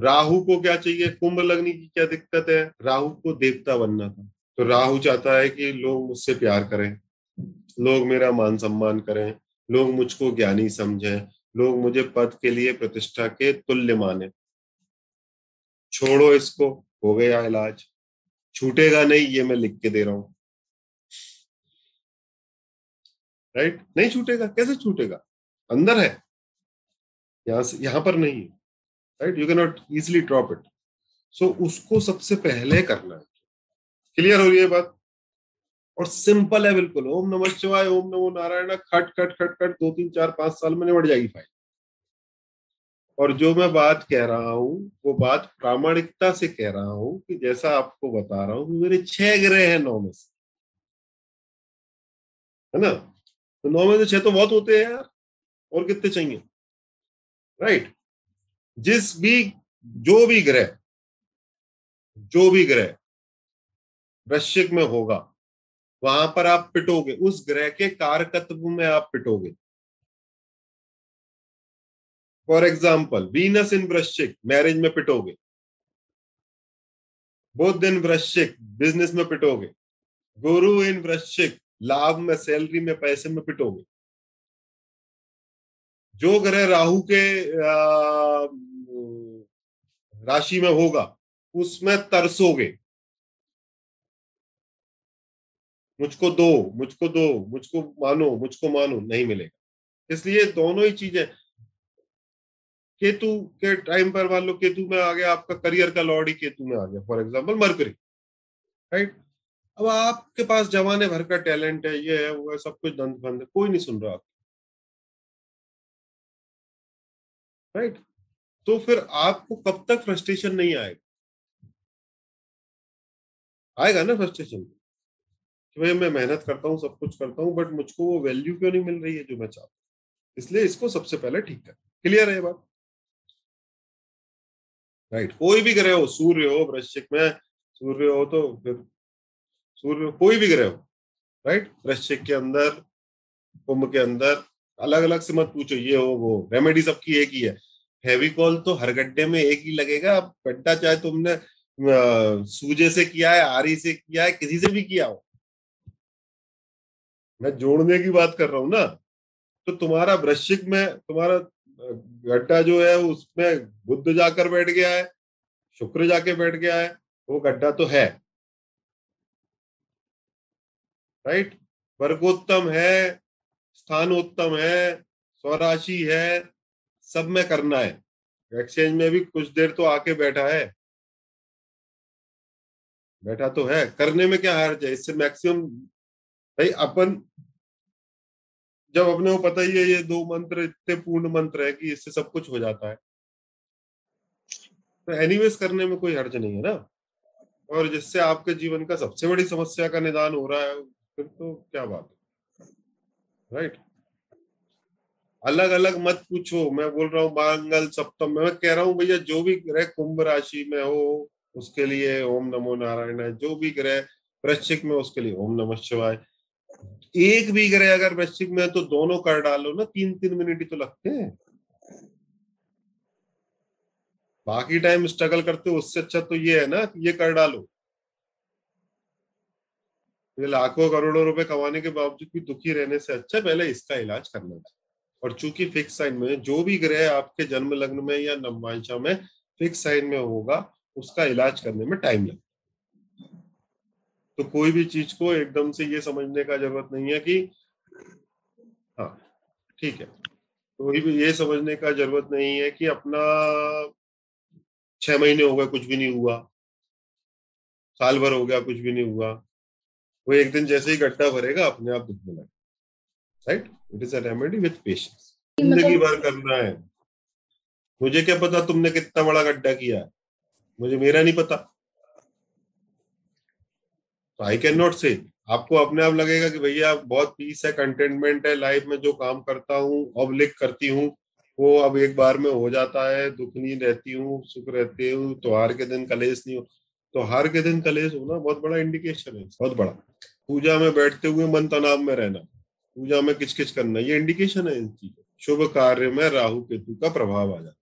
राहु को क्या चाहिए? कुंभ लगने की क्या दिक्कत है? राहु को देवता बनना था। तो राहु चाहता है कि लोग मुझसे प्यार करें, लोग मेरा मान सम्मान करें, लोग मुझको ज्ञानी समझें, लोग मुझे पद के लिए प्रतिष्ठा के तुल्य माने। छोड़ो इसको, हो गया इलाज। छूटेगा नहीं, ये मैं लिख के दे रहा हूँ। राइट नहीं छूटेगा, कैसे छूटेगा? अंदर है। यहाँ से, यहाँ पर नहीं है। Right you can not easily drop it so उसको सबसे पहले करना है। क्लियर हो रही है बात? और सिंपल है बिल्कुल। ओम नमः शिवाय, ओम नमो नारायण, खट खट खट खट, दो, तीन, चार, पाँच साल में निबट जाएगी फ़ाइल और जो मैं बात कह रहा हूँ, वो बात प्रामाणिकता से कह रहा हूँ कि जैसा आपको बता रहा हूँ मेरे छह ग्रह हैं नौ में से। है ना? तो नौ में से छह तो बहुत होते हैं यार। और कितने चाहिए? राइट जिस भी, जो भी ग्रह, जो भी ग्रह वृश्चिक में होगा, वहाँ पर आप पिटोगे, उस ग्रह के कारकत्व में आप पिटोगे। फॉर एग्ज़ाम्पल वीनस इन वृश्चिक मैरिज में पिटोगे। बुद्ध इन वृश्चिक बिज़नेस में पिटोगे। गुरु इन वृश्चिक, लाभ में सैलरी में, पैसे में पिटोगे। जो ग्रह राहु के राशि में होगा, उसमें तरसोगे। मुझको दो मुझको दो, मुझको मानो मुझको मानो, नहीं मिलेगा। इसलिए दोनों ही चीज़ें। केतु के टाइम पर मान लो, केतु में आ गया आपका करियर का लॉर्ड ही केतु में आ गया फॉर एग्ज़ाम्पल मरकरी राइट अब आपके पास जमाने भर का टैलेंट है, ये है, वो है, सब कुछ दंत बंद कोई नहीं सुन रहा। राइट? तो फिर आपको कब तक फ्रस्ट्रेशन नहीं आएगा? आएगा ना फ्रस्ट्रेशन? कि भाई मैं मेहनत करता हूँ, सब कुछ करता हूँ, बट मुझको वो वैल्यू क्यों नहीं मिल रही है जो मैं चाहता हूँ? इसलिए इसको सबसे पहले ठीक कर क्लियर है बात? राइट, कोई भी ग्रह हो, सूर्य हो, वृश्चिक में, सूर्य हो तो फिर सूर्य कोई भी ग्रह हो, राइट? वृश्चिक के अंदर, कुंभ के अंदर अलग अलग से मत पूछो, ये हो, वो। रेमेडी सबकी एक ही है। फेविकॉल तो हर गड्ढे में एक ही लगेगा। अब गड्ढा चाहे तुमने सूजे से किया है, आरी से किया है, किसी से भी किया हो। मैं जोड़ने की बात कर रहा हूँ ना तो तुम्हारा वृश्चिक में, तुम्हारा गड्ढा जो है, उसमें बुद्ध जाकर बैठ गया है, शुक्र जाके बैठ गया है, वो गड्ढा तो है। राइट वर्गोत्तम है स्थानोत्तम है, स्वराशि है, सब में करना है। एक्सचेंज में भी कुछ देर तो आके बैठा है। बैठा तो है। करने में क्या हर्ज है? इससे मैक्सिमम भाई अपन जब अपने को पता ही है, ये दो मंत्र इतने पूर्ण मंत्र है कि इससे सब कुछ हो जाता है। तो एनीवेज करने में कोई हर्ज नहीं है ना? और जिससे आपके जीवन का सबसे बड़ी समस्या का निदान हो रहा है, फिर तो क्या बात है। राइट? अलग अलग मत पूछो। मैं बोल रहा हूँ मंगल सप्तम। मैं कह रहा हूँ, भैया, जो भी ग्रह कुंभ राशि में हो, उसके लिए ओम नमो नारायण है। जो भी ग्रह वृश्चिक में, उसके लिए ओम नमः शिवाय। एक भी ग्रह अगर वृश्चिक में तो दोनों कर डालो ना। तीन तीन मिनट ही तो लगते हैं। बाकी टाइम स्ट्रगल करते हो, उससे अच्छा तो ये है ना, ये कर डालो। लाखों करोड़ों रुपए कमाने के बावजूद भी दुखी रहने से अच्छा पहले इसका इलाज करना चाहिए। और चूँकि फिक्स साइन में, जो भी ग्रह आपके जन्म लग्न में या नवमांशा में फिक्स साइन में होगा, उसका इलाज करने में टाइम लगता तो कोई भी चीज़ को एकदम से ये समझने का ज़रूरत नहीं है कि हाँ ठीक है। कोई भी ये समझने का ज़रूरत नहीं है कि अपना छह महीने हो गए, कुछ भी नहीं हुआ। साल भर हो गया, कुछ भी नहीं हुआ। वो एक दिन जैसे ही गड्ढा भरेगा अपने आप दुखने लगे right it is a remedy with patience ज़िंदगी भर करना है। मुझे क्या पता तुमने कितना बड़ा गड्ढा किया है? मुझे मेरा नहीं पता। तो आई कैन नॉट से आपको अपने आप लगेगा कि भैया बहुत पीस है कंटेनमेंट है लाइफ में जो काम करता हूँ अब लिख करती हूँ वो अब एक बार में हो जाता है दुख नहीं रहती हूँ सुख रहती हूँ त्योहार के दिन कलेश नहीं हो। तो हार के दिन कलेश होना बहुत बड़ा इंडिकेशन है, बहुत बड़ा। पूजा में बैठते हुए मन तनाव में रहना, पूजा में किच किच करना, ये इंडिकेशन है इन चीज़ों। शुभ कार्य में राहु केतु का प्रभाव आ जाता